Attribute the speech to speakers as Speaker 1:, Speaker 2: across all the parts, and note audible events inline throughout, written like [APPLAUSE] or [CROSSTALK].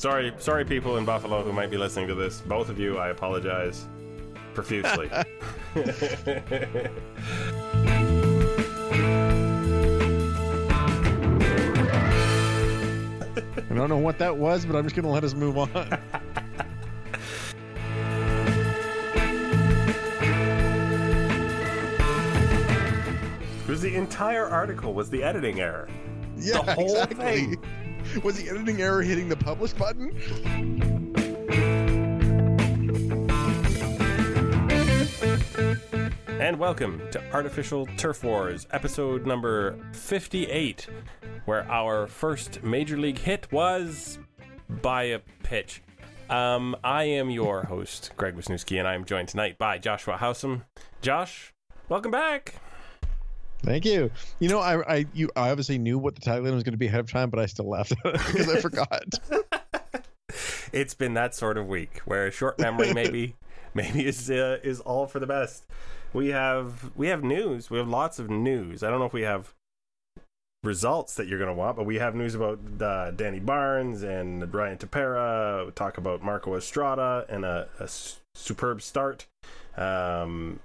Speaker 1: Sorry, sorry, people in Buffalo who might be listening to this. Both of you, I apologize profusely. [LAUGHS]
Speaker 2: I don't know what that was, but I'm just going to let us move on.
Speaker 1: It was the entire article was the editing error.
Speaker 2: yeah,
Speaker 1: The whole
Speaker 2: exactly. [LAUGHS] Was the editing error hitting the publish button?
Speaker 1: And welcome to Artificial Turf Wars, episode number 58, where our first major league hit was by a pitch. Um, I am your host, Greg Wisniewski, and I am joined tonight by Joshua Howsam. Josh, welcome back.
Speaker 2: Thank you. You know, I I you I obviously knew what the tagline was going to be ahead of time, but I still laughed because [LAUGHS] I forgot. [LAUGHS]
Speaker 1: It's been that sort of week where a short memory maybe [LAUGHS] maybe is uh, is all for the best. We have we have news. We have lots of news. I don't know if we have results that you're going to want, but we have news about uh, Danny Barnes and Ryan Tepera. We talk about Marco Estrada and a, a s- superb start. Um,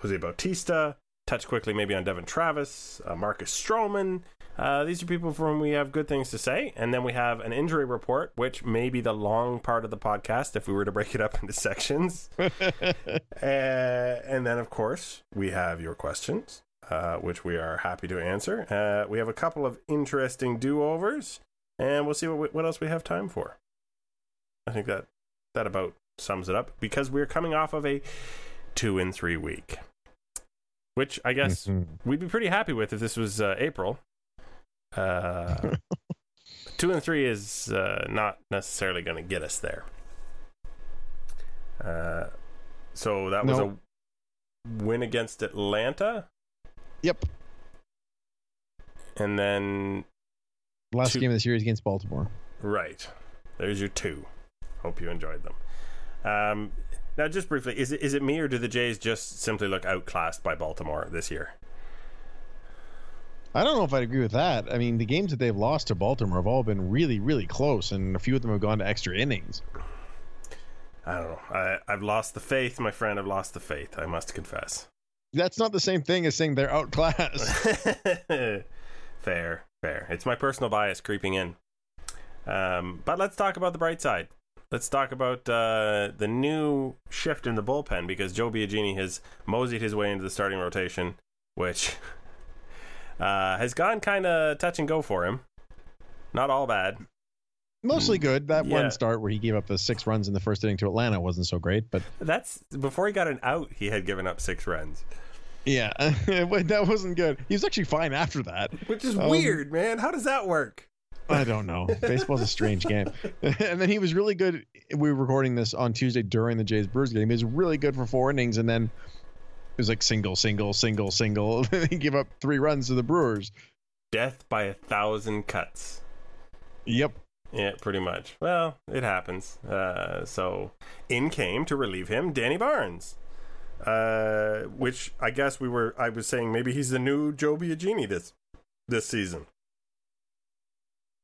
Speaker 1: Jose Bautista. Touch quickly maybe on Devon Travis, uh, Marcus Stroman. Uh, these are people for whom we have good things to say. And then we have an injury report, which may be the long part of the podcast if we were to break it up [LAUGHS] into sections. [LAUGHS] uh, and then, of course, we have your questions, uh, which we are happy to answer. Uh, we have a couple of interesting do overs, and we'll see what, what else we have time for. I think that that about sums it up because we're coming off of a two and three week, which I guess
Speaker 2: Mhm.
Speaker 1: we'd be pretty happy with if this was uh, April. Uh, [LAUGHS] two and three is uh, not necessarily going to get us there. Uh, so that was
Speaker 2: No.
Speaker 1: a win against Atlanta,
Speaker 2: Yep.
Speaker 1: and then
Speaker 2: Last
Speaker 1: Two-
Speaker 2: game of the series against Baltimore.
Speaker 1: right there's your two. Hope you enjoyed them. Um, now, just briefly, is it is it me or do the Jays just simply look outclassed by Baltimore this year?
Speaker 2: I don't know if I'd agree with that. I mean, the games that they've lost to Baltimore have all been really, really close, and a few of them have gone to extra innings.
Speaker 1: I don't know. I, I've lost the faith, my friend. I've lost the faith. I must confess.
Speaker 2: That's not the same thing as saying they're outclassed. [LAUGHS]
Speaker 1: fair, fair. It's my personal bias creeping in. Um, but let's talk about the bright side. Let's talk about uh, the new shift in the bullpen because Joe Biagini has moseyed his way into the starting rotation, which [LAUGHS] uh, has gone kind of touch and go for him. Not all bad.
Speaker 2: Mostly good. That
Speaker 1: Yeah.
Speaker 2: one start where he gave up the six runs in the first inning to Atlanta wasn't so great, but
Speaker 1: That's before he got an out. He had given up six runs,
Speaker 2: yeah, [LAUGHS] that wasn't good. He was actually fine after that.
Speaker 1: which is
Speaker 2: Um,
Speaker 1: weird, man. How does that work?
Speaker 2: I don't know. Baseball's a strange game. [LAUGHS] and then he was really good. We were recording this on Tuesday during the Jays Brewers game. He was really good for four innings, and then it was like single, single, single, single. [LAUGHS] he gave up three runs to the Brewers.
Speaker 1: Death by a thousand cuts.
Speaker 2: Yep.
Speaker 1: Yeah, pretty much. Well, it happens. Uh, so in came to relieve him Danny Barnes, uh, which I guess we were. I was saying maybe he's the new Joe Biagini this this season.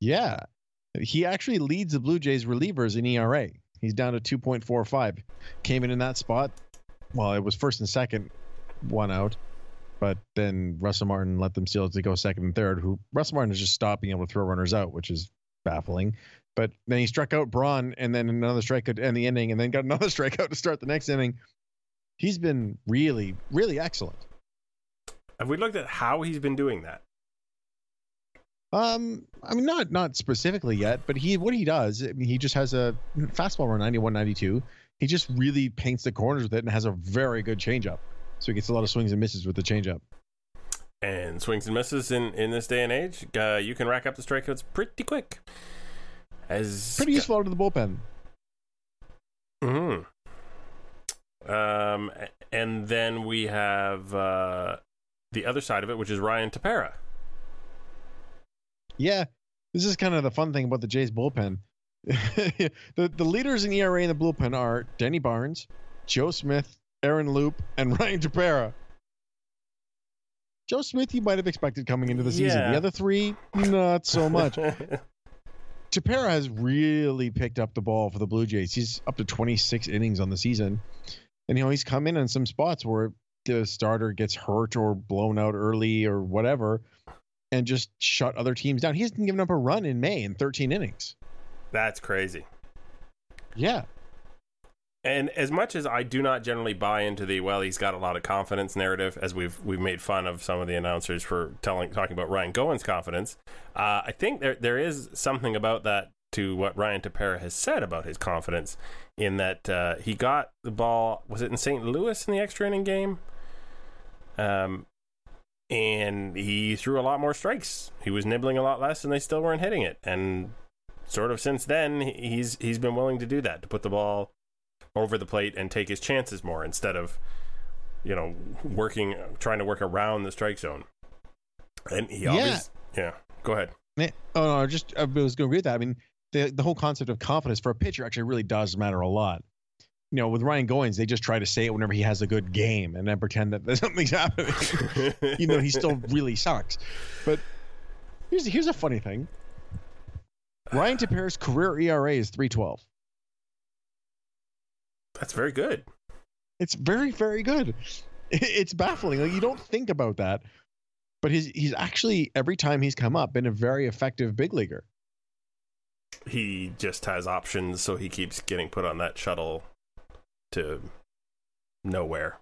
Speaker 2: Yeah. He actually leads the Blue Jays relievers in ERA. He's down to 2.45. Came in in that spot. Well, it was first and second, one out. But then Russell Martin let them steal to go second and third. Who Russell Martin has just stopped being able to throw runners out, which is baffling. But then he struck out Braun and then another strikeout to end the inning, and then got another [LAUGHS] strikeout to start the next inning. He's been really, really excellent.
Speaker 1: Have we looked at how he's been doing that?
Speaker 2: Um, I mean, not not specifically yet, but he what he does, I mean, he just has a fastball around 91, 92. He just really paints the corners with it and has a very good changeup. So he gets a lot of swings and misses with the changeup.
Speaker 1: And swings and misses in in this day and age, uh, you can rack up the strikeouts pretty quick. As
Speaker 2: Pretty useful out of the bullpen.
Speaker 1: hmm Um, and then we have uh, the other side of it, which is Ryan Tepera.
Speaker 2: Yeah, this is kind of the fun thing about the Jays bullpen. [LAUGHS] the the leaders in ERA in the bullpen are Danny Barnes, Joe Smith, Aaron Loup, and [LAUGHS] Ryan Tepera. Joe Smith, you might have expected coming into the season.
Speaker 1: Yeah.
Speaker 2: The other three, not so much. [LAUGHS] Tepera has really picked up the ball for the Blue Jays. He's up to 26 innings on the season. And, you know, he's come in in some spots where the starter gets hurt or blown out early or whatever and just shut other teams down. He hasn't given up a run in May in 13 innings.
Speaker 1: That's crazy.
Speaker 2: Yeah.
Speaker 1: And as much as I do not generally buy into the well, he's got a lot of confidence narrative, as we've we've made fun of some of the announcers for telling talking about Ryan Goins' confidence, uh, I think there there is something about that to what Ryan Tepera has said about his confidence, in that uh, he got the ball was it in St. Louis in the extra inning game, um, and he threw a lot more strikes. He was nibbling a lot less, and they still weren't hitting it. And sort of since then, he's he's been willing to do that to put the ball over the plate and take his chances more instead of you know working trying to work around the strike zone and he always yeah, yeah. go ahead
Speaker 2: oh no just i was going to agree with that i mean the, the whole concept of confidence for a pitcher actually really does matter a lot you know, with Ryan Goins, they just try to say it whenever he has a good game and then pretend that [LAUGHS] something's happening, [LAUGHS] even though he still really sucks. But here's here's a funny thing: Ryan [SIGHS] Tepera's career ERA is three twelve.
Speaker 1: That's very good.
Speaker 2: It's very, very good. [LAUGHS] It's baffling. Like you don't think about that, but he's he's actually every time he's come up been a very effective big leaguer.
Speaker 1: He just has options, so he keeps getting put on that shuttle to nowhere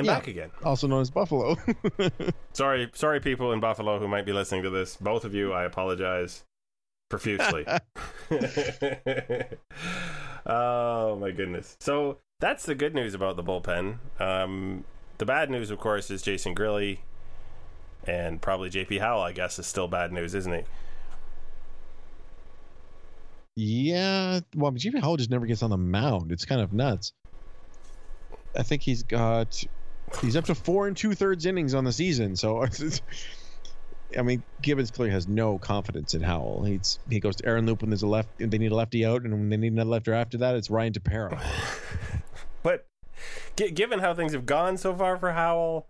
Speaker 1: and yeah, back again.
Speaker 2: Also known as Buffalo. [LAUGHS]
Speaker 1: sorry, sorry, people in Buffalo who might be listening to this. Both of you, I apologize profusely. [LAUGHS] [LAUGHS] oh my goodness! So that's the good news about the bullpen. Um, the bad news, of course, is Jason Grilli, and probably JP Howell. I guess is still bad news, isn't he?
Speaker 2: Yeah, well, JP Howell just never gets on the mound. It's kind of nuts. I think he's got he's up to four and two thirds innings on the season. So [LAUGHS] I mean, Gibbons clearly has no confidence in Howell. He's he goes to Aaron Loup when there's a left, they need a lefty out, and when they need another lefty after that, it's Ryan Tepera. [LAUGHS]
Speaker 1: but given how things have gone so far for Howell,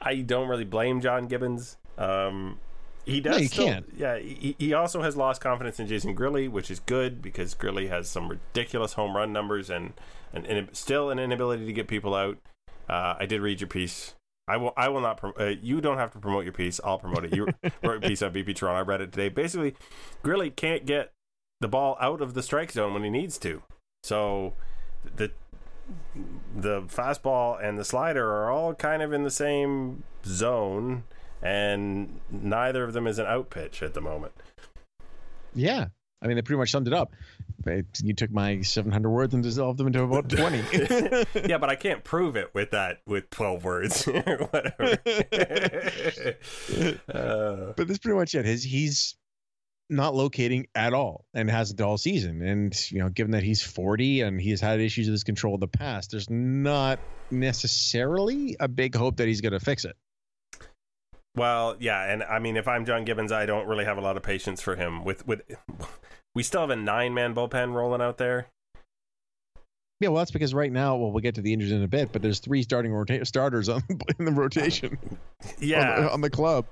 Speaker 1: I don't really blame John Gibbons. Um, he does.
Speaker 2: No,
Speaker 1: still,
Speaker 2: can't.
Speaker 1: Yeah, he, he also has lost confidence in Jason Grilli, which is good because Grilli has some ridiculous home run numbers and and, and still an inability to get people out. Uh, I did read your piece I will. I will not. Prom- uh, you don't have to promote your piece. I'll promote it. You [LAUGHS] wrote a piece on BP Toronto. I read it today. Basically, Grilli can't get the ball out of the strike zone when he needs to. So the the fastball and the slider are all kind of in the same zone, and neither of them is an out pitch at the moment.
Speaker 2: Yeah, I mean, they pretty much summed it up. You took my 700 words and dissolved them into about 20. [LAUGHS]
Speaker 1: yeah, but I can't prove it with that with 12 words or [LAUGHS] whatever. [LAUGHS]
Speaker 2: uh, but that's pretty much it. His he's not locating at all and hasn't all season. And you know, given that he's 40 and he's had issues with his control in the past, there's not necessarily a big hope that he's going to fix it.
Speaker 1: Well, yeah, and I mean, if I'm John Gibbons, I don't really have a lot of patience for him. With with, [LAUGHS] we still have a nine man bullpen rolling out there.
Speaker 2: Yeah, well, that's because right now, well, we'll get to the injuries in a bit, but there's three starting rota- starters on in the rotation.
Speaker 1: yeah, [LAUGHS]
Speaker 2: on the, on the club.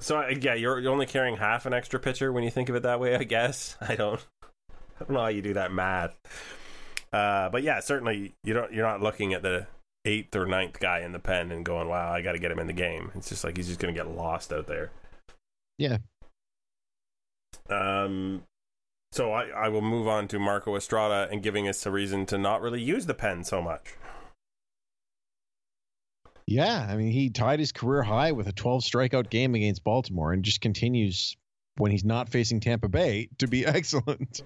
Speaker 1: So yeah, you're, you're only carrying half an extra pitcher when you think of it that way. I guess [LAUGHS] I don't. I don't know how you do that math. Uh, but yeah, certainly you don't. You're not looking at the eighth or ninth guy in the pen and going, "Wow, I got to get him in the game." It's just like he's just going to get lost out there.
Speaker 2: Yeah.
Speaker 1: Um. So I, I will move on to Marco Estrada and giving us a reason to not really use the pen so much.
Speaker 2: Yeah, I mean, he tied his career high with a 12 strikeout game against Baltimore and just continues when he's not facing Tampa Bay to be [LAUGHS] excellent.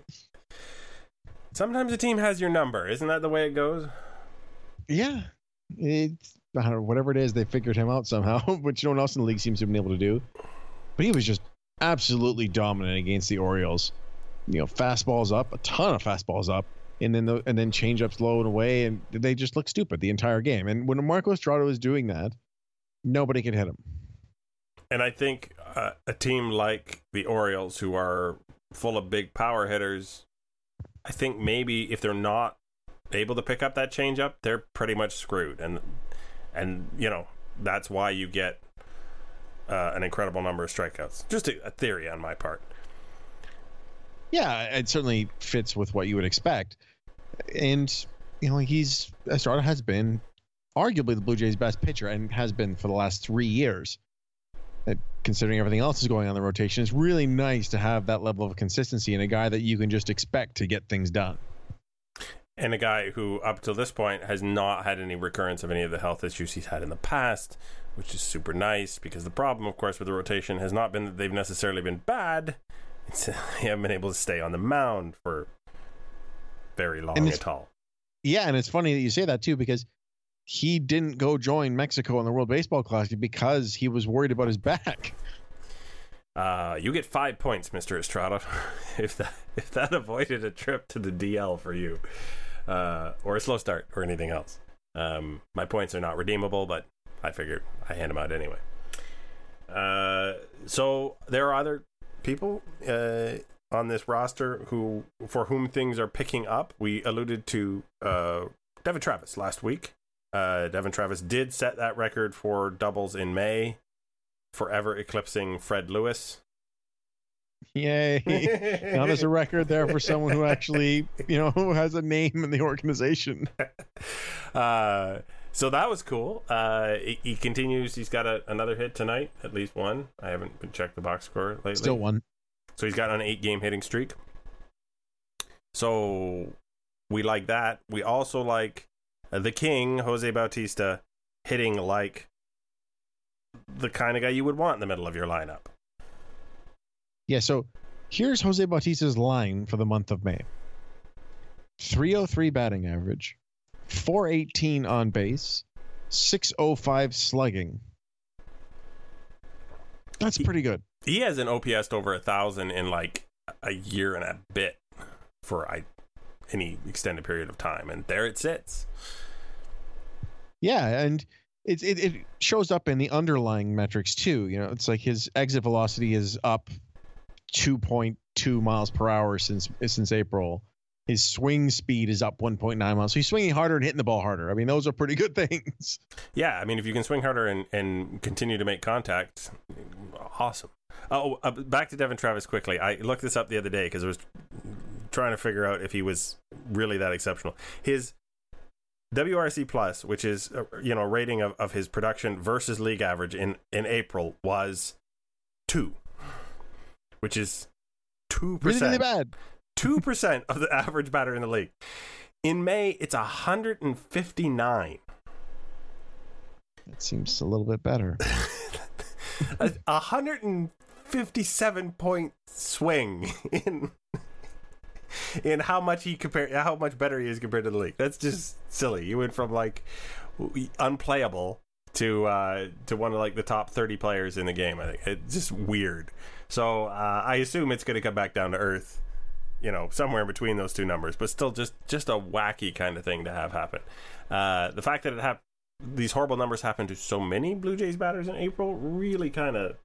Speaker 1: Sometimes a team has your number. Isn't that the way it goes?
Speaker 2: Yeah, it's know, whatever it is, they figured him out somehow, which no one else in the league seems to have been able to do. But he was just absolutely dominant against the Orioles. You know, fastballs up, a ton of fastballs up, and then the, and then change ups low and away, and they just look stupid the entire game. And when Marco Estrada was doing that, nobody could hit him.
Speaker 1: And I think uh, a team like the Orioles, who are full of big power hitters, I think maybe if they're not able to pick up that changeup, they're pretty much screwed. And and you know that's why you get uh, an incredible number of strikeouts. Just a, a, theory on my part.
Speaker 2: Yeah, it certainly fits with what you would expect. And you know, he's Estrada has been arguably the Blue Jays' best pitcher and has been for the last three years. Considering everything else is going on in the rotation, it's really nice to have that level of consistency in a guy that you can just expect to get things done.
Speaker 1: And a guy who, up till this point, has not had any recurrence of any of the health issues he's had in the past, which is super nice because the problem, of course, with the rotation has not been that they've necessarily been bad. It's [LAUGHS] they haven't been able to stay on the mound for very long at all.
Speaker 2: Yeah, and it's funny that you say that too because he didn't go join Mexico in the World Baseball Classic because he was worried about his back.
Speaker 1: Uh, you get five points, Mister Estrada, [LAUGHS] if that if that [LAUGHS] avoided a trip to the DL for you, uh, or a slow start, or anything else. Um, my points are not redeemable, but I figured I hand them out anyway. Uh, so there are other people uh, on this roster who for whom things are picking up. We alluded to uh, Devon Travis last week. Uh, Devon Travis did set that record for doubles in May, forever eclipsing Fred Lewis.
Speaker 2: Yay! [LAUGHS] now there's a record there for someone who actually, you know, who has a name in the organization. [LAUGHS]
Speaker 1: Uh, so that was cool. Uh, he, he continues. He's got a, another hit tonight, at least one. I haven't been checked the box score lately.
Speaker 2: Still one.
Speaker 1: So he's got an eight game hitting streak. So we like that. We also like the king, Jose Bautista, hitting like the kind of guy you would want in the middle of your lineup.
Speaker 2: Yeah, so here's Jose Bautista's line for the month of May 303 batting average, 418 on base, 605 slugging. That's pretty good.
Speaker 1: He has an OPS over a thousand in like a year and a bit for I, any extended period of time, and there it sits.
Speaker 2: Yeah, and it, it it shows up in the underlying metrics too. You know, it's like his exit velocity is up 2.2 miles per hour since since April. His swing speed is up 1.9 miles. So he's swinging harder and hitting the ball harder. I mean, those are pretty good [LAUGHS] things.
Speaker 1: Yeah, I mean, if you can swing harder and, and continue to make contact, awesome. Oh, uh, back to Devon Travis quickly. I looked this up the other day because I was trying to figure out if he was really that exceptional. His WRC plus, which is uh, you know rating of, of his production versus league average in in April was two, which is two percent.
Speaker 2: Really, really bad.
Speaker 1: Two percent of the [LAUGHS] average batter in the league. In May, it's hundred and fifty nine.
Speaker 2: That seems a little bit better. [LAUGHS]
Speaker 1: a hundred and fifty-seven point swing [LAUGHS] in in how much he compare how much better he is compared to the league. That's just silly. You went from like unplayable to uh, to one of like the top thirty players in the game. I think it's just weird. So uh, I assume it's going to come back down to earth. You know, somewhere in between those two numbers, but still just just a wacky kind of thing to have happen. Uh, the fact that it happened these horrible numbers happen to so many Blue Jays batters in April really kind of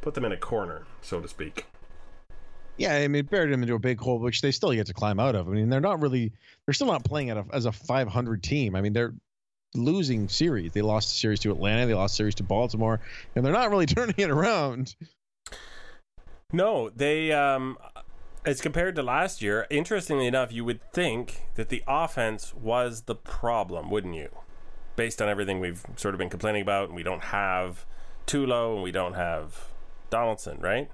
Speaker 1: put them in a corner, so to speak.
Speaker 2: Yeah, I mean, buried them into a big hole, which they still get to climb out of. I mean, they're not really, they're still not playing a, as a 500 team. I mean, they're losing series. They lost a series to Atlanta, they lost a series to Baltimore, and they're not really [LAUGHS] turning it around.
Speaker 1: No, they, um, as compared to last year, interestingly enough, you would think that the offense was the problem, wouldn't you? Based on everything we've sort of been complaining about, and we don't have Tulo and we don't have Donaldson, right?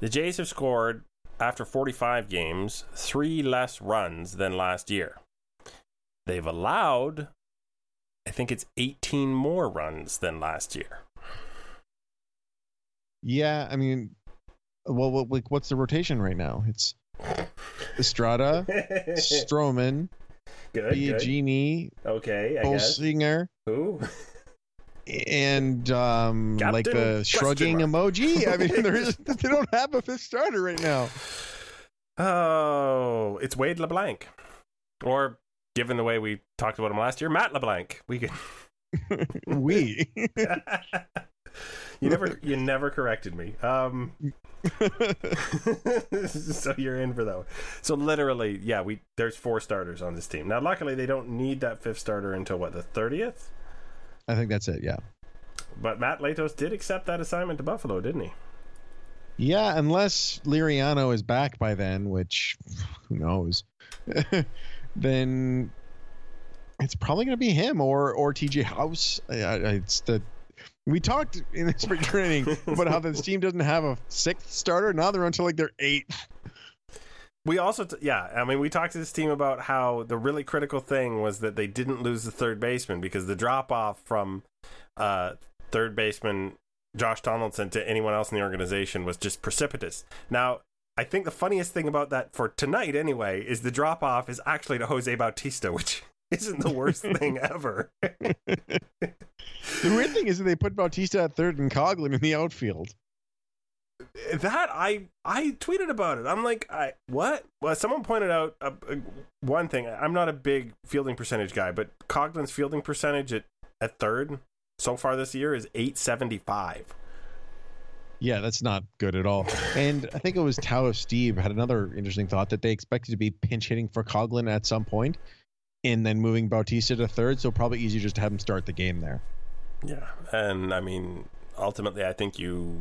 Speaker 1: The Jays have scored after 45 games three less runs than last year. They've allowed, I think it's 18 more runs than last year.
Speaker 2: Yeah, I mean, well, what, like, what's the rotation right now? It's Estrada, [LAUGHS] Stroman,
Speaker 1: good,
Speaker 2: Biagini,
Speaker 1: okay, I who,
Speaker 2: and um,
Speaker 1: Captain
Speaker 2: like the shrugging emoji. I mean, [LAUGHS] there is they don't have a fifth starter right now.
Speaker 1: Oh, it's Wade LeBlanc, or given the way we talked about him last year, Matt LeBlanc. We could. [LAUGHS]
Speaker 2: we. [LAUGHS]
Speaker 1: you never, you never corrected me. Um, [LAUGHS] so you're in for that one. So literally, yeah, we there's four starters on this team. Now, luckily, they don't need that fifth starter until what the thirtieth.
Speaker 2: I think that's it. Yeah.
Speaker 1: But Matt Latos did accept that assignment to Buffalo, didn't he?
Speaker 2: Yeah, unless Liriano is back by then, which who knows, then it's probably going to be him or or TJ House. I, I, it's the we talked in the spring training [LAUGHS] about how this team doesn't have a sixth starter. Now they're until like their eighth.
Speaker 1: We also, t- yeah, I mean, we talked to this team about how the really critical thing was that they didn't lose the third baseman because the drop off from uh, third baseman Josh Donaldson to anyone else in the organization was just precipitous. Now, I think the funniest thing about that for tonight, anyway, is the drop off is actually to Jose Bautista, [LAUGHS] which isn't the worst thing ever.
Speaker 2: The weird thing is that they put Bautista at third and Coghlan in the outfield.
Speaker 1: that I I tweeted about it. I'm like, I what? Well, someone pointed out uh, uh, one thing. I'm not a big fielding percentage guy, but Coghlan's fielding percentage at at third so far this year is 875.
Speaker 2: Yeah, that's not good at all. And I think it was Tao of Stieb had another interesting thought that they expected to be pinch hitting for Coghlan at some point, and then moving Bautista to third. So probably easier just to have him start the game there.
Speaker 1: Yeah, and I mean, ultimately, I think you.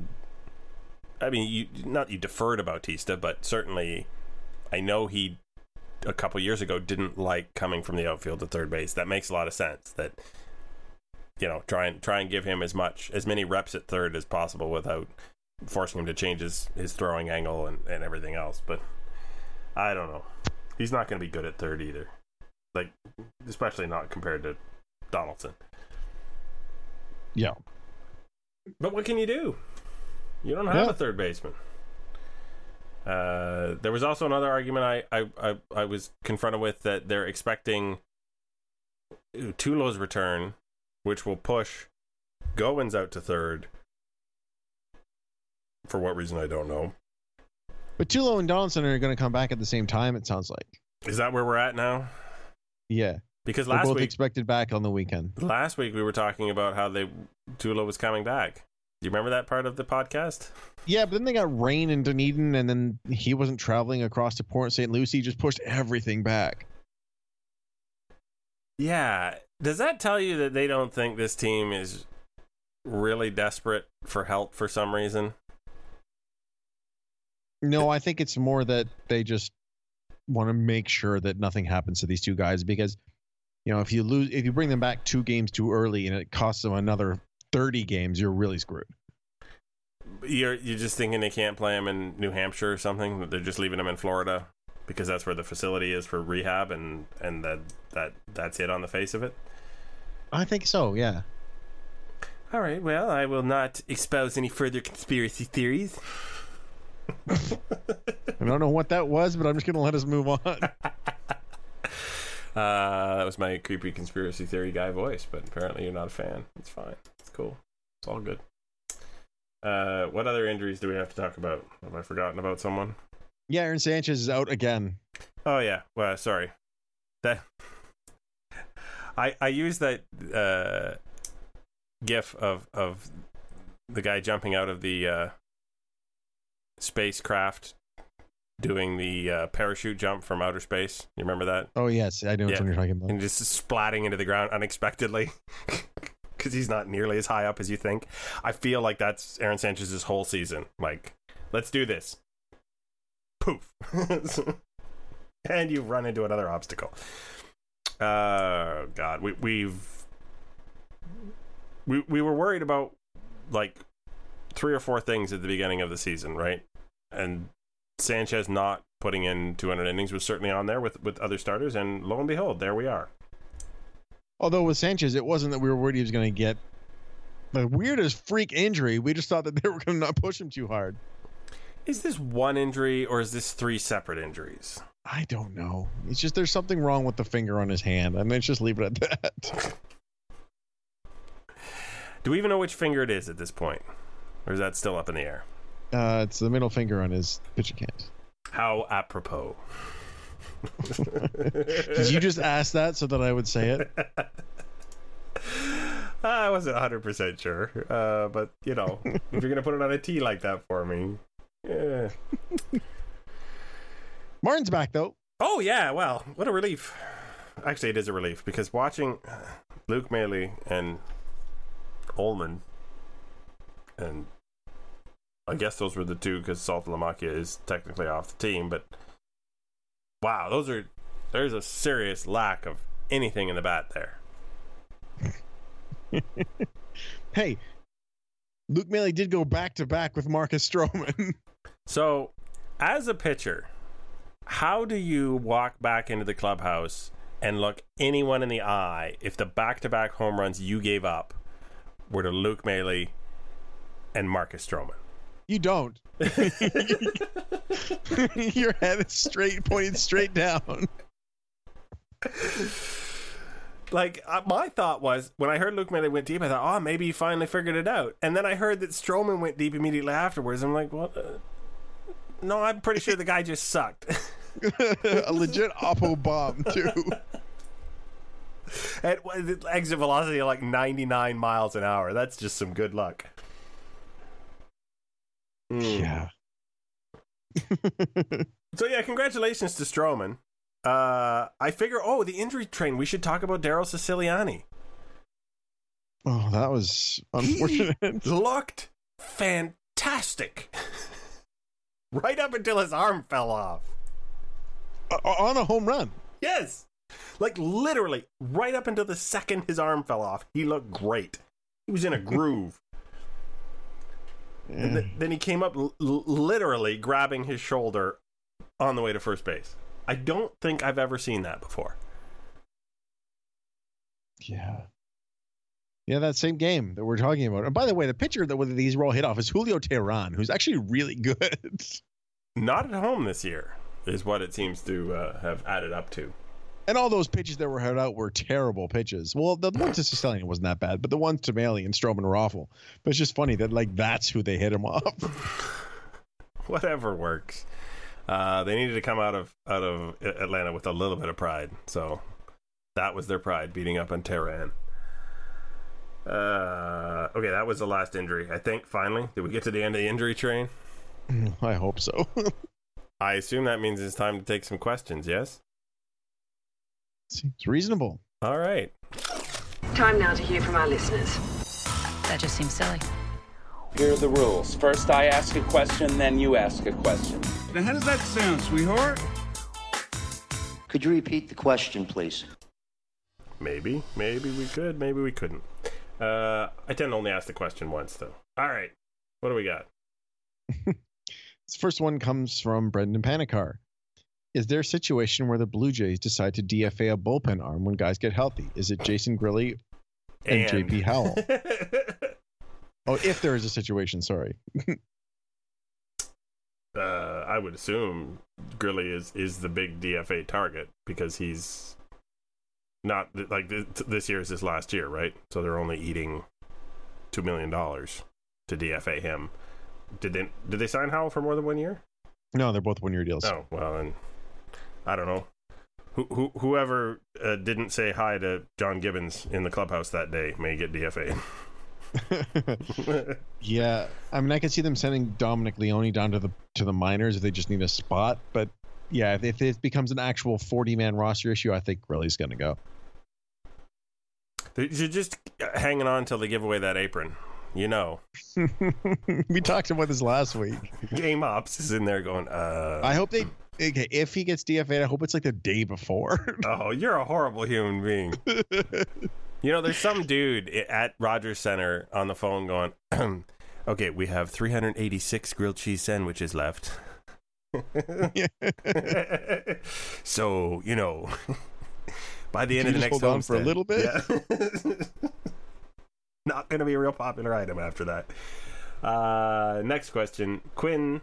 Speaker 1: I mean, you not you defer to Bautista, but certainly, I know he a couple years ago didn't like coming from the outfield to third base. That makes a lot of sense. That you know, try and try and give him as much as many reps at third as possible without forcing him to change his, his throwing angle and, and everything else. But I don't know. He's not going to be good at third either. Like, especially not compared to Donaldson.
Speaker 2: Yeah.
Speaker 1: But what can you do? You don't have
Speaker 2: Yeah.
Speaker 1: a third baseman. Uh, there was also another argument I, I, I, I was confronted with that they're expecting Tulo's return, which will push Goins out to third. For what reason, I don't know.
Speaker 2: But Tulo and Donaldson are going to come back at the same time. It sounds like.
Speaker 1: Is that where we're at now?
Speaker 2: Yeah,
Speaker 1: Because last
Speaker 2: both
Speaker 1: week,
Speaker 2: expected back on the weekend.
Speaker 1: last week we were talking about how they Tulo was coming back. Do you remember that part of the podcast?
Speaker 2: Yeah, but then they got rain in Dunedin, and then he wasn't traveling across to Port St. Lucie. Just pushed everything back.
Speaker 1: Yeah. Does that tell you that they don't think this team is really desperate for help for some reason?
Speaker 2: No, I think it's more that they just want to make sure that nothing happens to these two guys because, you know, if you lose, if you bring them back two games too early and it costs them another thirty games, you're really screwed.
Speaker 1: You're you're just thinking they can't play them in New Hampshire or something. that They're just leaving them in Florida because that's where the facility is for rehab, and and that that that's it on the face of it.
Speaker 2: I think so. Yeah.
Speaker 1: All right. Well, I will not expose any further conspiracy theories.
Speaker 2: I don't know what that was, but I'm just gonna let us move on. [LAUGHS]
Speaker 1: Uh, that was my creepy conspiracy theory guy voice, but apparently you're not a fan. It's fine. It's cool. It's all good. Uh, what other injuries do we have to talk about? Have I forgotten about someone?
Speaker 2: yeah, Aaron Sanchez is out again.
Speaker 1: Oh yeah. Well, sorry. That I I used that uh, gif of of the guy jumping out of the uh, spacecraft doing the uh, parachute jump from outer space. You remember that?
Speaker 2: Oh yes, I know
Speaker 1: Yeah.
Speaker 2: one you're talking about.
Speaker 1: and just splatting into the ground unexpectedly [LAUGHS] because he's not nearly as high up as you think. I feel like that's Aaron Sanchez's whole season. Like, let's do this. Poof. [LAUGHS] and you run into another obstacle. Uh, God, we, we've we we were worried about like three or four things at the beginning of the season, right? And Sanchez not putting in 200 innings was certainly on there with with other starters, and lo and behold, there we are.
Speaker 2: Although with Sanchez, it wasn't that we were worried he was going to get the weirdest freak injury. We just thought that they were going to not push him too hard.
Speaker 1: Is this one injury or is this three separate injuries?
Speaker 2: I don't know. It's just there's something wrong with the finger on his hand. I mean, let's just leave it at that.
Speaker 1: Do we even know which finger it is at this point, or is that still up in the air?
Speaker 2: Uh, it's the middle finger on his pitching hand.
Speaker 1: How apropos. [LAUGHS]
Speaker 2: Did you just ask that so that I would say it? [LAUGHS]
Speaker 1: I wasn't 100% sure, uh, but you know, if you're going to put it on a T like that for me. Yeah. [LAUGHS]
Speaker 2: Martin's back though.
Speaker 1: Oh, yeah, well, what a relief. Actually, it is a relief because watching Luke Maile and Ohlman and I guess those were the two because Saltalamacchia is technically off the team. But wow, those are there's a serious lack of anything in the bat there. [LAUGHS]
Speaker 2: hey, Luke Maile did go back to back with Marcus Stroman.
Speaker 1: so, as a pitcher, how do you walk back into the clubhouse and look anyone in the eye if the back to back home runs you gave up were to Luke Maile and Marcus Stroman?
Speaker 2: You don't. [LAUGHS] Your head is straight, pointed straight down.
Speaker 1: like uh, my thought was when I heard Luke Maile went deep, I thought, oh, maybe he finally figured it out. And then I heard that Stroman went deep immediately afterwards. I'm like, what? No, I'm pretty sure the guy just sucked. [LAUGHS]
Speaker 2: a legit oppo bomb too.
Speaker 1: At exit velocity of like 99 miles an hour. That's just some good luck.
Speaker 2: Mm. Yeah. [LAUGHS]
Speaker 1: so yeah, congratulations to Stroman. Uh, I figure, oh, the injury train. We should talk about Darrell Ceciliani.
Speaker 2: Oh, that was unfortunate.
Speaker 1: He looked fantastic. [LAUGHS] [LAUGHS] right up until his arm fell off.
Speaker 2: Uh, on a home run.
Speaker 1: Yes. Like literally, right up until the second his arm fell off, he looked great. He was in a [LAUGHS] groove. And th- then he came up l- literally grabbing his shoulder on the way to first base. I don't think I've ever seen that before.
Speaker 2: Yeah. Yeah, that same game that we're talking about. And by the way, the pitcher that with these roll hit off is Julio Teheran, who's actually really good. [LAUGHS]
Speaker 1: Not at home this year, is what it seems to uh, have added up to.
Speaker 2: And all those pitches that were hit out were terrible pitches. Well, the ones to Ceciliani wasn't that bad, but the ones to Maile and Stroman were awful. But it's just funny that like that's who they hit him off. [LAUGHS]
Speaker 1: Whatever works. Uh, they needed to come out of out of Atlanta with a little bit of pride. So that was their pride, beating up on Teheran. Uh, okay, that was the last injury. I think finally, did we get to the end of the injury train? [LAUGHS]
Speaker 2: I hope so. [LAUGHS]
Speaker 1: I assume that means it's time to take some questions. Yes.
Speaker 2: Seems reasonable.
Speaker 1: All right.
Speaker 3: Time now to hear from our listeners.
Speaker 4: That just seems silly.
Speaker 5: Here are the rules. First, I ask a question, then you ask a question.
Speaker 6: Now, how does that sound, sweetheart?
Speaker 7: Could you repeat the question, please?
Speaker 1: Maybe. Maybe we could. Maybe we couldn't. Uh, I tend to only ask the question once, though. All right. What do we got? [LAUGHS]
Speaker 2: this first one comes from Brendan Panikar. Is there a situation where the Blue Jays decide to DFA a bullpen arm when guys get healthy? Is it Jason Grilli and, and JP Howell? [LAUGHS] oh, if there is a situation, sorry. [LAUGHS]
Speaker 1: uh, I would assume Grilli is is the big DFA target because he's not like this year is his last year, right? So they're only eating two million dollars to DFA him. Did they did they sign Howell for more than one year?
Speaker 2: No, they're both one year deals.
Speaker 1: Oh well, and I don't know. Who, who, whoever uh, didn't say hi to John Gibbons in the clubhouse that day may get DFA. [LAUGHS] [LAUGHS]
Speaker 2: yeah, I mean, I can see them sending Dominic Leone down to the to the minors if they just need a spot. But yeah, if, if it becomes an actual forty man roster issue, I think Grilli's going to go.
Speaker 1: You're just hanging on until they give away that apron. You know, [LAUGHS]
Speaker 2: we talked about this last week.
Speaker 1: Game ops is in there going. Uh,
Speaker 2: I hope they okay, if he gets DFA'd, I hope it's like the day before. [LAUGHS]
Speaker 1: oh, you're a horrible human being. [LAUGHS] you know, there's some dude at Rogers Center on the phone going, [CLEARS THROAT] okay, we have 386 grilled cheese sandwiches left. [LAUGHS] so, you know, [LAUGHS] by the end of the next
Speaker 2: hold on for a little bit.
Speaker 1: Yeah. [LAUGHS] Not going to be a real popular item after that. Uh, next question. Quinn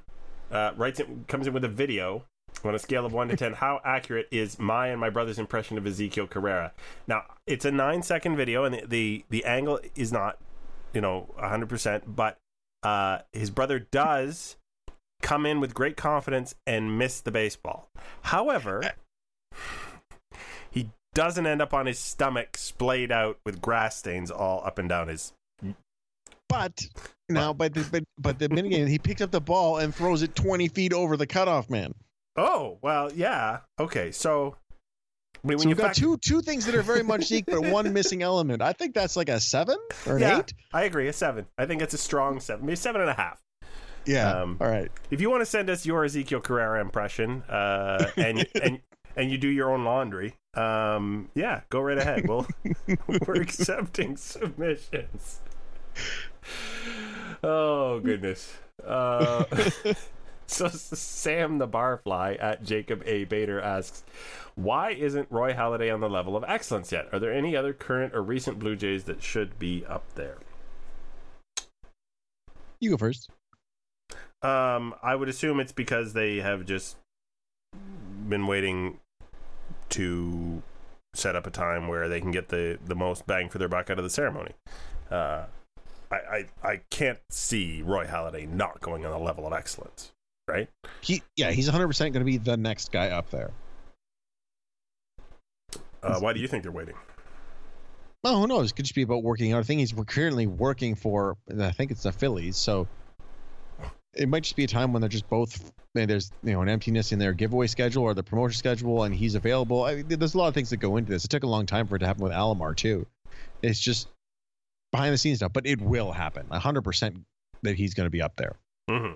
Speaker 1: uh, writes it, comes in with a video on a scale of 1 to 10 how accurate is my and my brother's impression of ezekiel carrera now it's a nine second video and the the, the angle is not you know 100% but uh, his brother does come in with great confidence and miss the baseball however he doesn't end up on his stomach splayed out with grass stains all up and down his
Speaker 2: but now but the, but but the minute he picks up the ball and throws it 20 feet over the cutoff man
Speaker 1: Oh well, yeah. Okay, so
Speaker 2: mean, so we've got fact- two two things that are very much Zeke, but one missing element. I think that's like a seven or an
Speaker 1: yeah,
Speaker 2: eight.
Speaker 1: I agree, a seven. I think it's a strong seven, maybe seven and a half.
Speaker 2: Yeah.
Speaker 1: Um,
Speaker 2: All right.
Speaker 1: If you want to send us your Ezekiel Carrera impression, uh, and [LAUGHS] and and you do your own laundry, um, yeah, go right ahead. We'll [LAUGHS] we're accepting submissions. Oh goodness. Uh, [LAUGHS] so Sam the Barfly at Jacob A Bader asks, "Why isn't Roy Halladay on the level of excellence yet? Are there any other current or recent Blue Jays that should be up there?"
Speaker 2: You go first.
Speaker 1: Um, I would assume it's because they have just been waiting to set up a time where they can get the, the most bang for their buck out of the ceremony. Uh, I, I I can't see Roy Halladay not going on the level of excellence, right?
Speaker 2: He, yeah, he's 100 percent going to be the next guy up there.
Speaker 1: Uh, why do you think they're waiting?
Speaker 2: Oh, who knows? It could just be about working out. I think he's currently working for. I think it's the Phillies, so it might just be a time when they're just both. There's you know an emptiness in their giveaway schedule or the promotion schedule, and he's available. I, there's a lot of things that go into this. It took a long time for it to happen with Alomar too. It's just behind the scenes stuff, but it will happen. 100 percent that he's going to be up there.
Speaker 1: hmm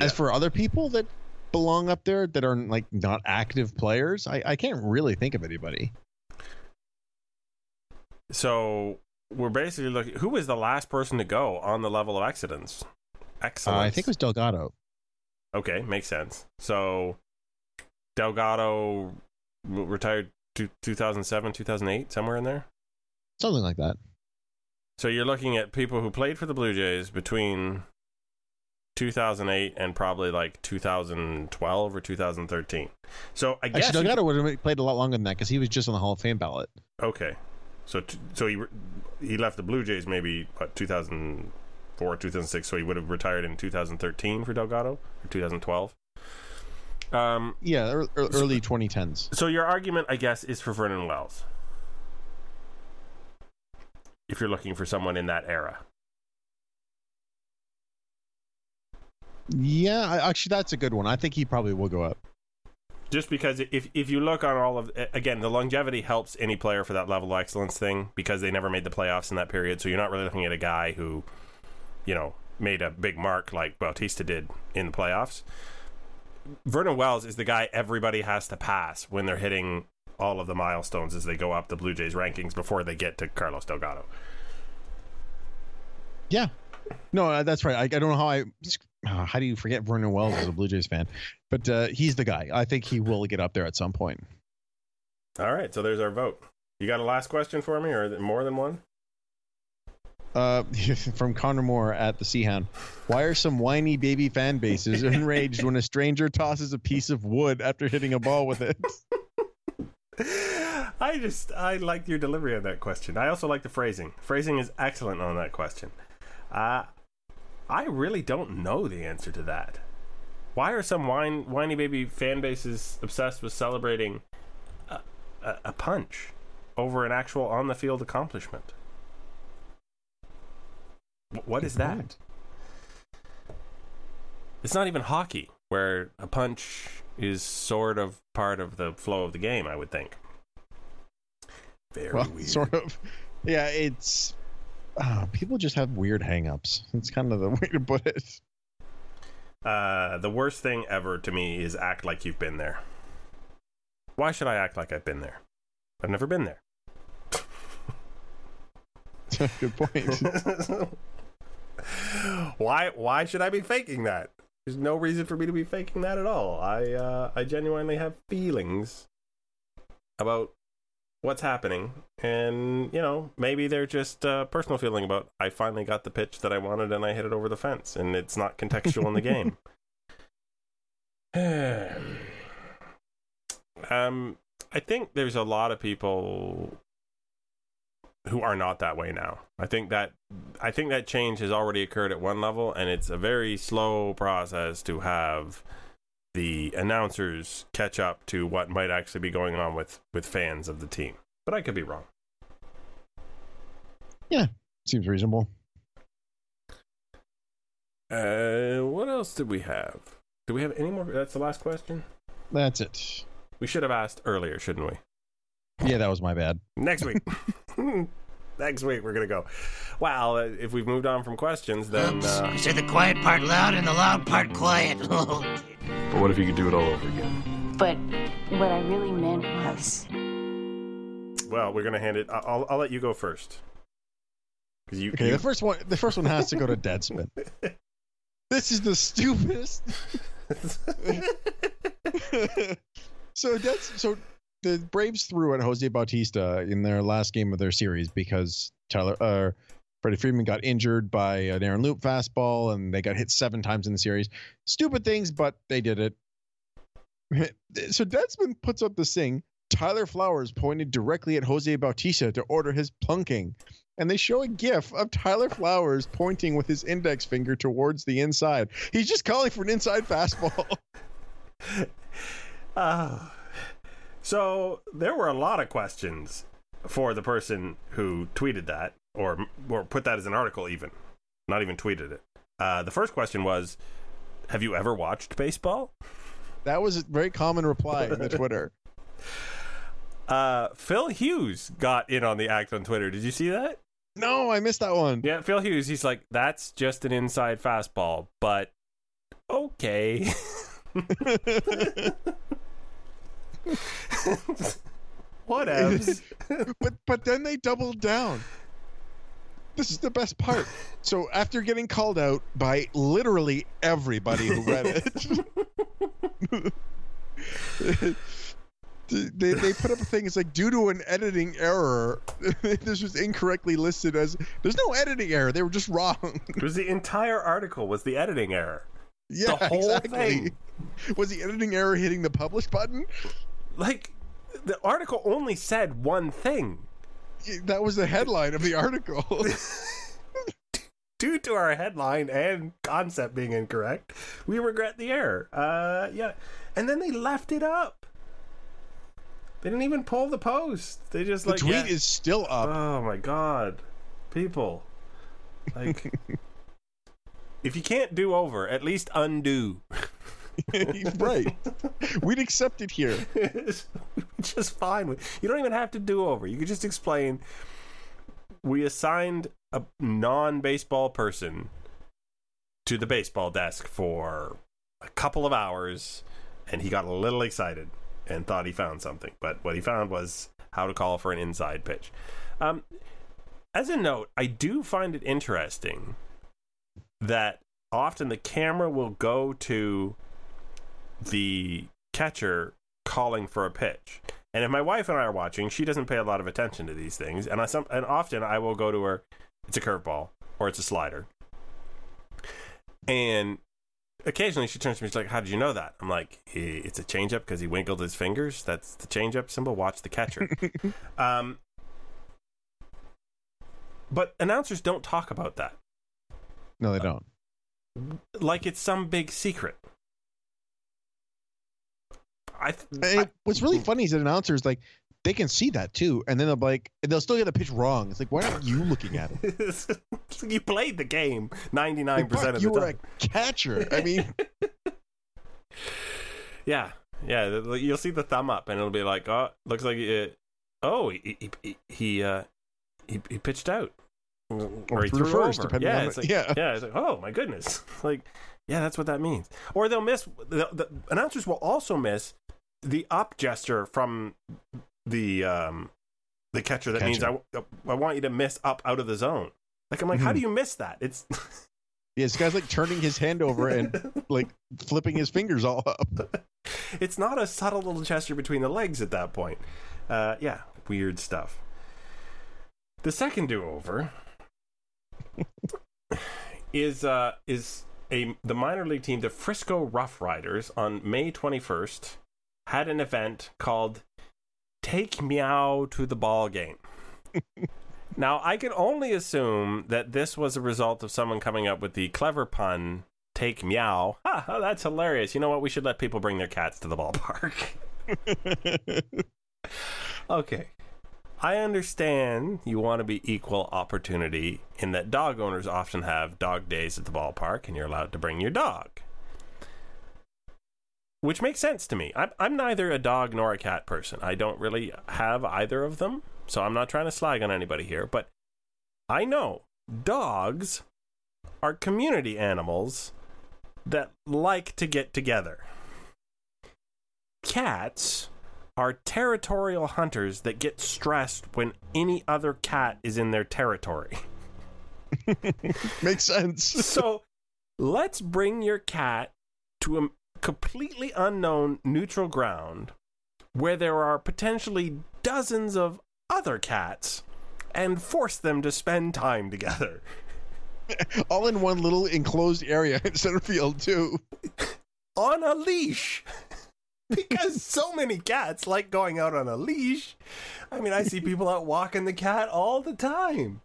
Speaker 2: As for other people that belong up there that are like not active players, I, I can't really think of anybody.
Speaker 1: So we're basically looking. Who was the last person to go on the level of excellence?
Speaker 2: Uh, I think it was Delgado.
Speaker 1: Okay, makes sense. So Delgado retired to 2007, 2008, somewhere in there.
Speaker 2: Something like that.
Speaker 1: So you're looking at people who played for the Blue Jays between 2008 and probably like 2012 or 2013. So I guess
Speaker 2: Actually, Delgado would have played a lot longer than that because he was just on the Hall of Fame ballot.
Speaker 1: okay. So t- so he re- he left the Blue Jays maybe what 2004, 2006. So he would have retired in 2013 for Delgado or 2012. Um,
Speaker 2: Yeah, ear- ear- early 2010s.
Speaker 1: So your argument, I guess, is for Vernon Wells. If you're looking for someone in that era.
Speaker 2: Yeah, I, actually, that's a good one. I think he probably will go up.
Speaker 1: Just because if if you look on all of again, the longevity helps any player for that level of excellence thing because they never made the playoffs in that period. So you're not really looking at a guy who, you know, made a big mark like Bautista did in the playoffs. Vernon Wells is the guy everybody has to pass when they're hitting all of the milestones as they go up the Blue Jays rankings before they get to Carlos Delgado.
Speaker 2: Yeah. No, uh, that's right. I, I don't know how I. Uh, how do you forget Vernon Wells as a Blue Jays fan? But uh, he's the guy. I think he will get up there at some point.
Speaker 1: All right, so there's our vote. You got a last question for me, or more than one?
Speaker 2: Uh, [LAUGHS] from Connor Moore at the Seahound. Why are some whiny baby fan bases enraged when a stranger tosses a piece of wood after hitting a ball with it? [LAUGHS]
Speaker 1: I just I like your delivery of that question. I also like the phrasing. Phrasing is excellent on that question. Uh, I really don't know the answer to that. Why are some whine, whiny baby fan bases obsessed with celebrating a, a, a punch over an actual on the field accomplishment? Wh- What is that? It's not even hockey, where a punch is sort of part of the flow of the game, I would think. Very
Speaker 2: well,
Speaker 1: weird.
Speaker 2: sort of. Yeah, it's. Uh, people just have weird hangups. It's kind of the [LAUGHS] way to put it.
Speaker 1: Uh, the worst thing ever to me is act like you've been there. Why should I act like I've been there? I've never been there. [LAUGHS]
Speaker 2: Good point. [LAUGHS] [LAUGHS]
Speaker 1: why? Why should I be faking that? There's no reason for me to be faking that at all. I uh, I genuinely have feelings about what's happening, and you know maybe they're just uh, personal feeling about I finally got the pitch that I wanted and I hit it over the fence, and it's not contextual in the game. [LAUGHS] [SIGHS] um, I think there's a lot of people who are not that way now. I think that I think that change has already occurred at one level, and it's a very slow process to have the announcers catch up to what might actually be going on with with fans of the team. But I could be wrong.
Speaker 2: Yeah, seems reasonable.
Speaker 1: Uh, what else did we have? Do we have any more? That's the last question.
Speaker 2: That's it.
Speaker 1: We should have asked earlier, shouldn't we?
Speaker 2: Yeah, that was my bad.
Speaker 1: Next week. [LAUGHS] Next week we're gonna go. Well, uh, if we've moved on from questions, then
Speaker 8: Oops,
Speaker 1: uh,
Speaker 8: I said the quiet part loud and the loud part quiet. [LAUGHS]
Speaker 9: But what if you could do it all over again?
Speaker 10: But what I really meant was.
Speaker 1: well, we're gonna hand it. I- I'll, I'll let you go first. Because you,
Speaker 2: Okay,
Speaker 1: you
Speaker 2: the first one the first one has to go to Deadspin. [LAUGHS] this is the stupidest. so that's so the Braves threw at Jose Bautista in their last game of their series because Tyler uh Freddie Freeman got injured by an Aaron Loup fastball and they got hit seven times in the series. Stupid things, but they did it. [LAUGHS] So Deadspin puts up the thing. Tyler Flowers pointed directly at Jose Bautista to order his plunking and they show a gif of Tyler Flowers pointing with his index finger towards the inside. He's just calling for an inside fastball. [LAUGHS]
Speaker 1: Ah. So there were a lot of questions for the person who tweeted that, or or put that as an article, even not even tweeted it. Uh, the first question was, "Have you ever watched baseball?"
Speaker 2: That was a very common reply in the Twitter. [LAUGHS] [LAUGHS]
Speaker 1: Uh, Phil Hughes got in on the act on Twitter. Did you see that?
Speaker 2: No, I missed that one.
Speaker 1: Yeah, Phil Hughes. He's like, "That's just an inside fastball," but okay. [LAUGHS] Whatevs. [LAUGHS]
Speaker 2: but but then they doubled down. This is the best part. So after getting called out by literally everybody who read it, [LAUGHS] they, they put up a thing. It's like due to an editing error, [LAUGHS] this was incorrectly listed as. There's no editing error. They were just wrong.
Speaker 1: It was the entire article was the editing error.
Speaker 2: Yeah,
Speaker 1: The whole
Speaker 2: exactly.
Speaker 1: thing.
Speaker 2: Was the editing error hitting the publish button?
Speaker 1: Like the article only said one thing.
Speaker 2: That was the headline of the article. [LAUGHS]
Speaker 1: Due to our headline and concept being incorrect, we regret the error. Uh yeah. And then they left it up. They didn't even pull the post. They just
Speaker 2: the
Speaker 1: like
Speaker 2: tweet
Speaker 1: yeah.
Speaker 2: is still up.
Speaker 1: Oh my god. People. Like [LAUGHS] if you can't do over, at least undo. [LAUGHS] [LAUGHS]
Speaker 2: right. We'd accept it here. [LAUGHS]
Speaker 1: just fine you don't even have to do over you could just explain we assigned a non-baseball person to the baseball desk for a couple of hours and he got a little excited and thought he found something but what he found was how to call for an inside pitch um, as a note i do find it interesting that often the camera will go to the catcher calling for a pitch. And if my wife and I are watching, she doesn't pay a lot of attention to these things. And I some and often I will go to her, it's a curveball or it's a slider. And occasionally she turns to me, she's like, "How did you know that?" I'm like, "Eh, "It's a changeup because he wiggled his fingers. That's the changeup symbol. Watch the catcher." [LAUGHS] um, but announcers don't talk about that
Speaker 2: No, they don't.
Speaker 1: like it's some big secret. I, I-
Speaker 2: what's really funny is that announcers like they can see that too, and then they'll be like they'll still get the pitch wrong. It's like why aren't you looking at it? [LAUGHS]
Speaker 1: You played the game ninety nine percent of
Speaker 2: you
Speaker 1: the
Speaker 2: were
Speaker 1: time.
Speaker 2: a catcher. I mean, [LAUGHS]
Speaker 1: Yeah, yeah. You'll see the thumb up, and it'll be like, oh, looks like it. Oh, he he he uh, he, he pitched out, or, he
Speaker 2: threw
Speaker 1: threw
Speaker 2: first,
Speaker 1: over.
Speaker 2: depending
Speaker 1: Yeah,
Speaker 2: on
Speaker 1: it's like,
Speaker 2: yeah.
Speaker 1: yeah. It's like, oh my goodness, [LAUGHS] like, yeah, that's what that means. Or they'll miss. The, the announcers will also miss the up gesture from the um the catcher. That means I I want you to miss up out of the zone. Like I'm like, how
Speaker 2: Mhm.
Speaker 1: do you miss that? It's
Speaker 2: yeah, this guy's like turning his hand over and [LAUGHS] like flipping his fingers all up.
Speaker 1: it's not a subtle little gesture between the legs at that point. Uh, yeah, weird stuff. The second do-over [LAUGHS] is uh, is a the minor league team, the Frisco Rough Riders, on May 21st had an event called "Take Meow to the Ball Game." [LAUGHS] now, I can only assume that this was a result of someone coming up with the clever pun take meow. Ha, oh, that's hilarious. You know what? We should let people bring their cats to the ballpark. [LAUGHS] okay. I understand you want to be equal opportunity in that dog owners often have dog days at the ballpark and you're allowed to bring your dog. Which makes sense to me. I'm, I'm neither a dog nor a cat person. I don't really have either of them. So I'm not trying to slag on anybody here. But I know dogs are community animals that like to get together. Cats are territorial hunters that get stressed when any other cat is in their territory. [LAUGHS] [LAUGHS]
Speaker 2: Makes sense.
Speaker 1: so let's bring your cat to a completely unknown neutral ground where there are potentially dozens of other cats and force them to spend time together. [LAUGHS]
Speaker 2: All in one little enclosed area in center field, too.
Speaker 1: On a leash. [LAUGHS] because so many cats like going out on a leash. I mean, I see people out walking the cat all the time.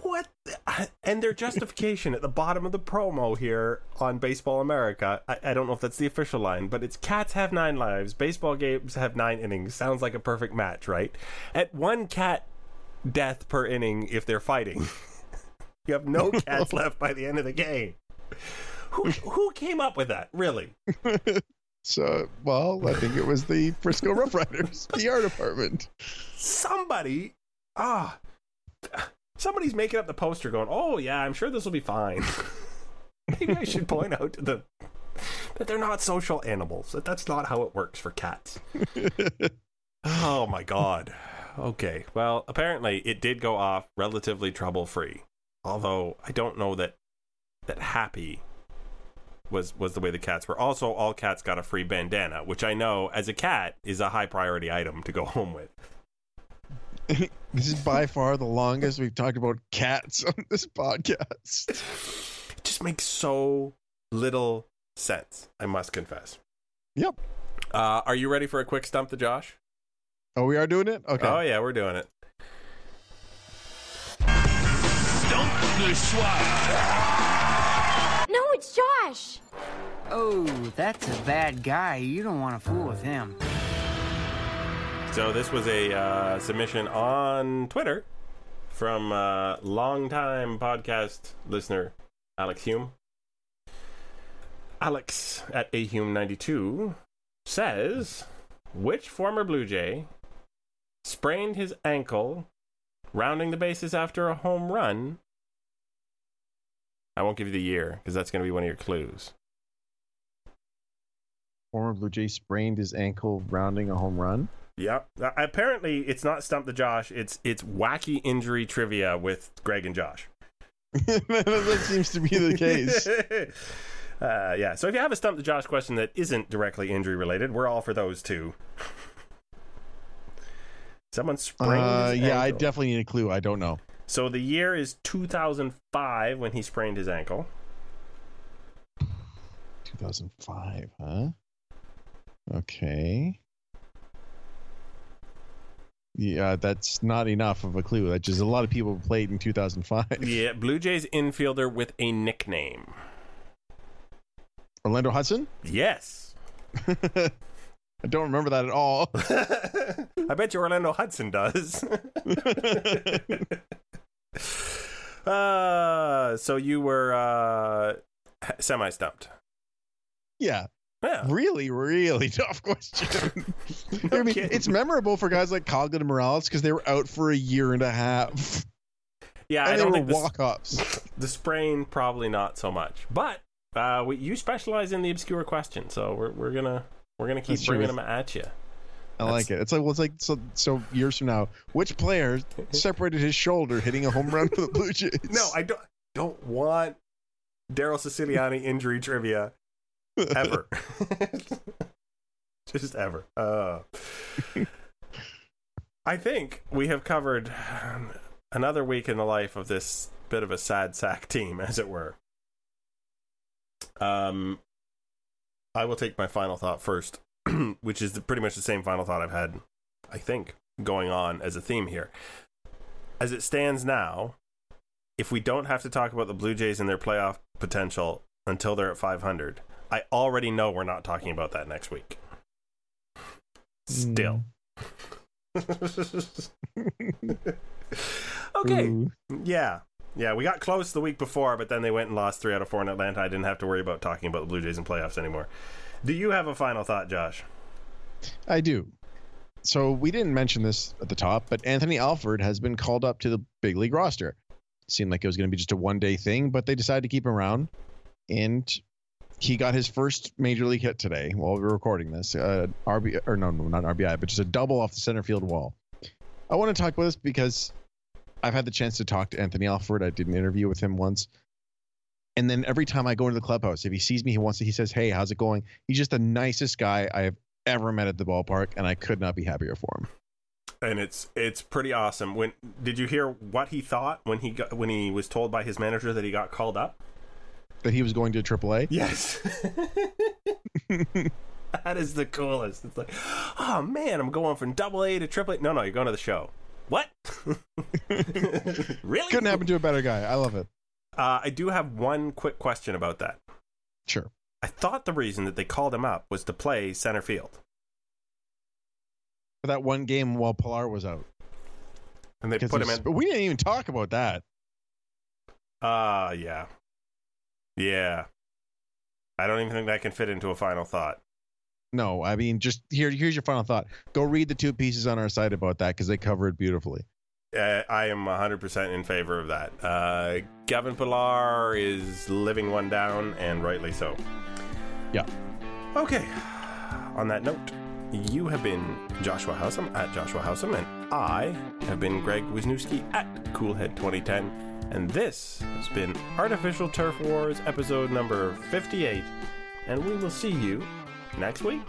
Speaker 1: What? The, and their justification at the bottom of the promo here on Baseball America, I, I, don't know if that's the official line, but it's cats have nine lives, baseball games have nine innings. Sounds like a perfect match, right? At one cat death per inning if they're fighting. [LAUGHS] you have no [LAUGHS] cats left by the end of the game. Who, who came up with that, really? [LAUGHS]
Speaker 2: So, well, I think it was the Frisco Rough Riders PR department.
Speaker 1: Somebody, ah, somebody's making up the poster, going, "Oh yeah, I'm sure this will be fine." [LAUGHS] Maybe I should point out to them that they're not social animals. That that's not how it works for cats. [LAUGHS] oh my god. Okay. Well, apparently it did go off relatively trouble free. Although I don't know that that happy was was the way the cats were. Also, all cats got a free bandana, which I know as a cat is a high priority item to go [LAUGHS] home with. [LAUGHS]
Speaker 2: this is by far the longest we've talked about cats on this podcast.
Speaker 1: It just makes so little sense, I must confess.
Speaker 2: Yep.
Speaker 1: Uh, are you ready for a quick stump to Josh?
Speaker 2: Oh, we are doing it? Okay.
Speaker 1: Oh, yeah, we're doing it.
Speaker 8: Stump the Schwab.
Speaker 10: No, it's Josh.
Speaker 11: Oh, that's a bad guy. You don't want to fool with him.
Speaker 1: So this was a uh, submission on Twitter from uh, longtime podcast listener Alex Hume. Alex at ahume92 says, which former Blue Jay sprained his ankle rounding the bases after a home run? I won't give you the year because that's going to be one of your clues.
Speaker 2: Former Blue Jay sprained his ankle rounding a home run.
Speaker 1: Yep. Uh, apparently, it's not stump the Josh. It's it's wacky injury trivia with Greg and Josh. [LAUGHS]
Speaker 2: that seems to be the case. [LAUGHS]
Speaker 1: uh, yeah. So if you have a stump the Josh question that isn't directly injury related, we're all for those too. Someone sprained.
Speaker 2: Uh, yeah, I definitely need a clue. I don't know.
Speaker 1: So the year is 2005 when he sprained his ankle.
Speaker 2: 2005, huh? Okay. Yeah, that's not enough of a clue. That's just a lot of people played in 2005.
Speaker 1: Yeah, Blue Jays infielder with a nickname.
Speaker 2: Orlando Hudson?
Speaker 1: Yes. [LAUGHS]
Speaker 2: I don't remember that at all. [LAUGHS]
Speaker 1: I bet you Orlando Hudson does. [LAUGHS] uh, so you were uh, semi stumped.
Speaker 2: yeah.
Speaker 1: Yeah.
Speaker 2: Really, really [LAUGHS] tough question. [LAUGHS] I mean,
Speaker 1: kidding.
Speaker 2: it's memorable for guys like Coghlan and Morales because they were out for a year and a half.
Speaker 1: Yeah,
Speaker 2: and
Speaker 1: I don't think the,
Speaker 2: walk ups.
Speaker 1: the sprain probably not so much, but uh, we, you specialize in the obscure question, so we're we're gonna we're gonna keep
Speaker 2: That's true.
Speaker 1: bringing them at you.
Speaker 2: I like it. It's like well, it's like so. So years from now, which player [LAUGHS] separated his shoulder hitting a home run for the Blue Jays?
Speaker 1: No, I don't don't want Darrell Ceciliani injury trivia ever. [LAUGHS] Just ever. Uh, I think we have covered another week in the life of this bit of a sad sack team, as it were. Um, I will take my final thought first, [CLEARS THROAT] which is pretty much the same final thought I've had, I think, going on as a theme here. As it stands now, if we don't have to talk about the Blue Jays and their playoff potential until they're at 500, I already know we're not talking about that next week. Still. Mm. [LAUGHS] okay.
Speaker 2: Ooh.
Speaker 1: Yeah. Yeah, we got close the week before, but then they went and lost three out of four in Atlanta. I didn't have to worry about talking about the Blue Jays and playoffs anymore. Do you have a final thought, Josh?
Speaker 2: I do. so we didn't mention this at the top, but Anthony Alford has been called up to the big league roster. Seemed like it was going to be just a one day thing, but they decided to keep him around, and he got his first major league hit today while we were recording this. Uh, or no, no, not RBI, but just a double off the center field wall. I want to talk about this because I've had the chance to talk to Anthony Alford. I did an interview with him once. And then every time I go into the clubhouse, if he sees me, he wants to, he says, Hey, how's it going? He's just the nicest guy I have ever met at the ballpark, and I could not be happier for him.
Speaker 1: and it's it's pretty awesome. When did you hear what he thought when he got when he was told by his manager that he got called up?
Speaker 2: That he was going to AAA.
Speaker 1: Yes. [LAUGHS] that is the coolest. It's like, oh man, I'm going from double A to triple A. No, no, you're going to the show. What? [LAUGHS] really?
Speaker 2: Couldn't happen to a better guy. I love it.
Speaker 1: Uh, I do have one quick question about that.
Speaker 2: Sure.
Speaker 1: I thought the reason that they called him up was to play center field.
Speaker 2: For that one game while Pillar was out.
Speaker 1: And they put him in.
Speaker 2: But we didn't even talk about that.
Speaker 1: Uh, yeah. Yeah. I don't even think that can fit into a final thought.
Speaker 2: No, I mean, just here. Here's your final thought. Go read the two pieces on our site about that because they cover it beautifully.
Speaker 1: Uh, I am 100% in favor of that. Uh, Kevin Pillar is living one down, and rightly so.
Speaker 2: Yeah.
Speaker 1: Okay. On that note, you have been Joshua Howsam at Joshua Howsam, and I have been Greg Wisniewski at Coolhead2010. And this has been Artificial Turf Wars episode number 58. And we will see you next week.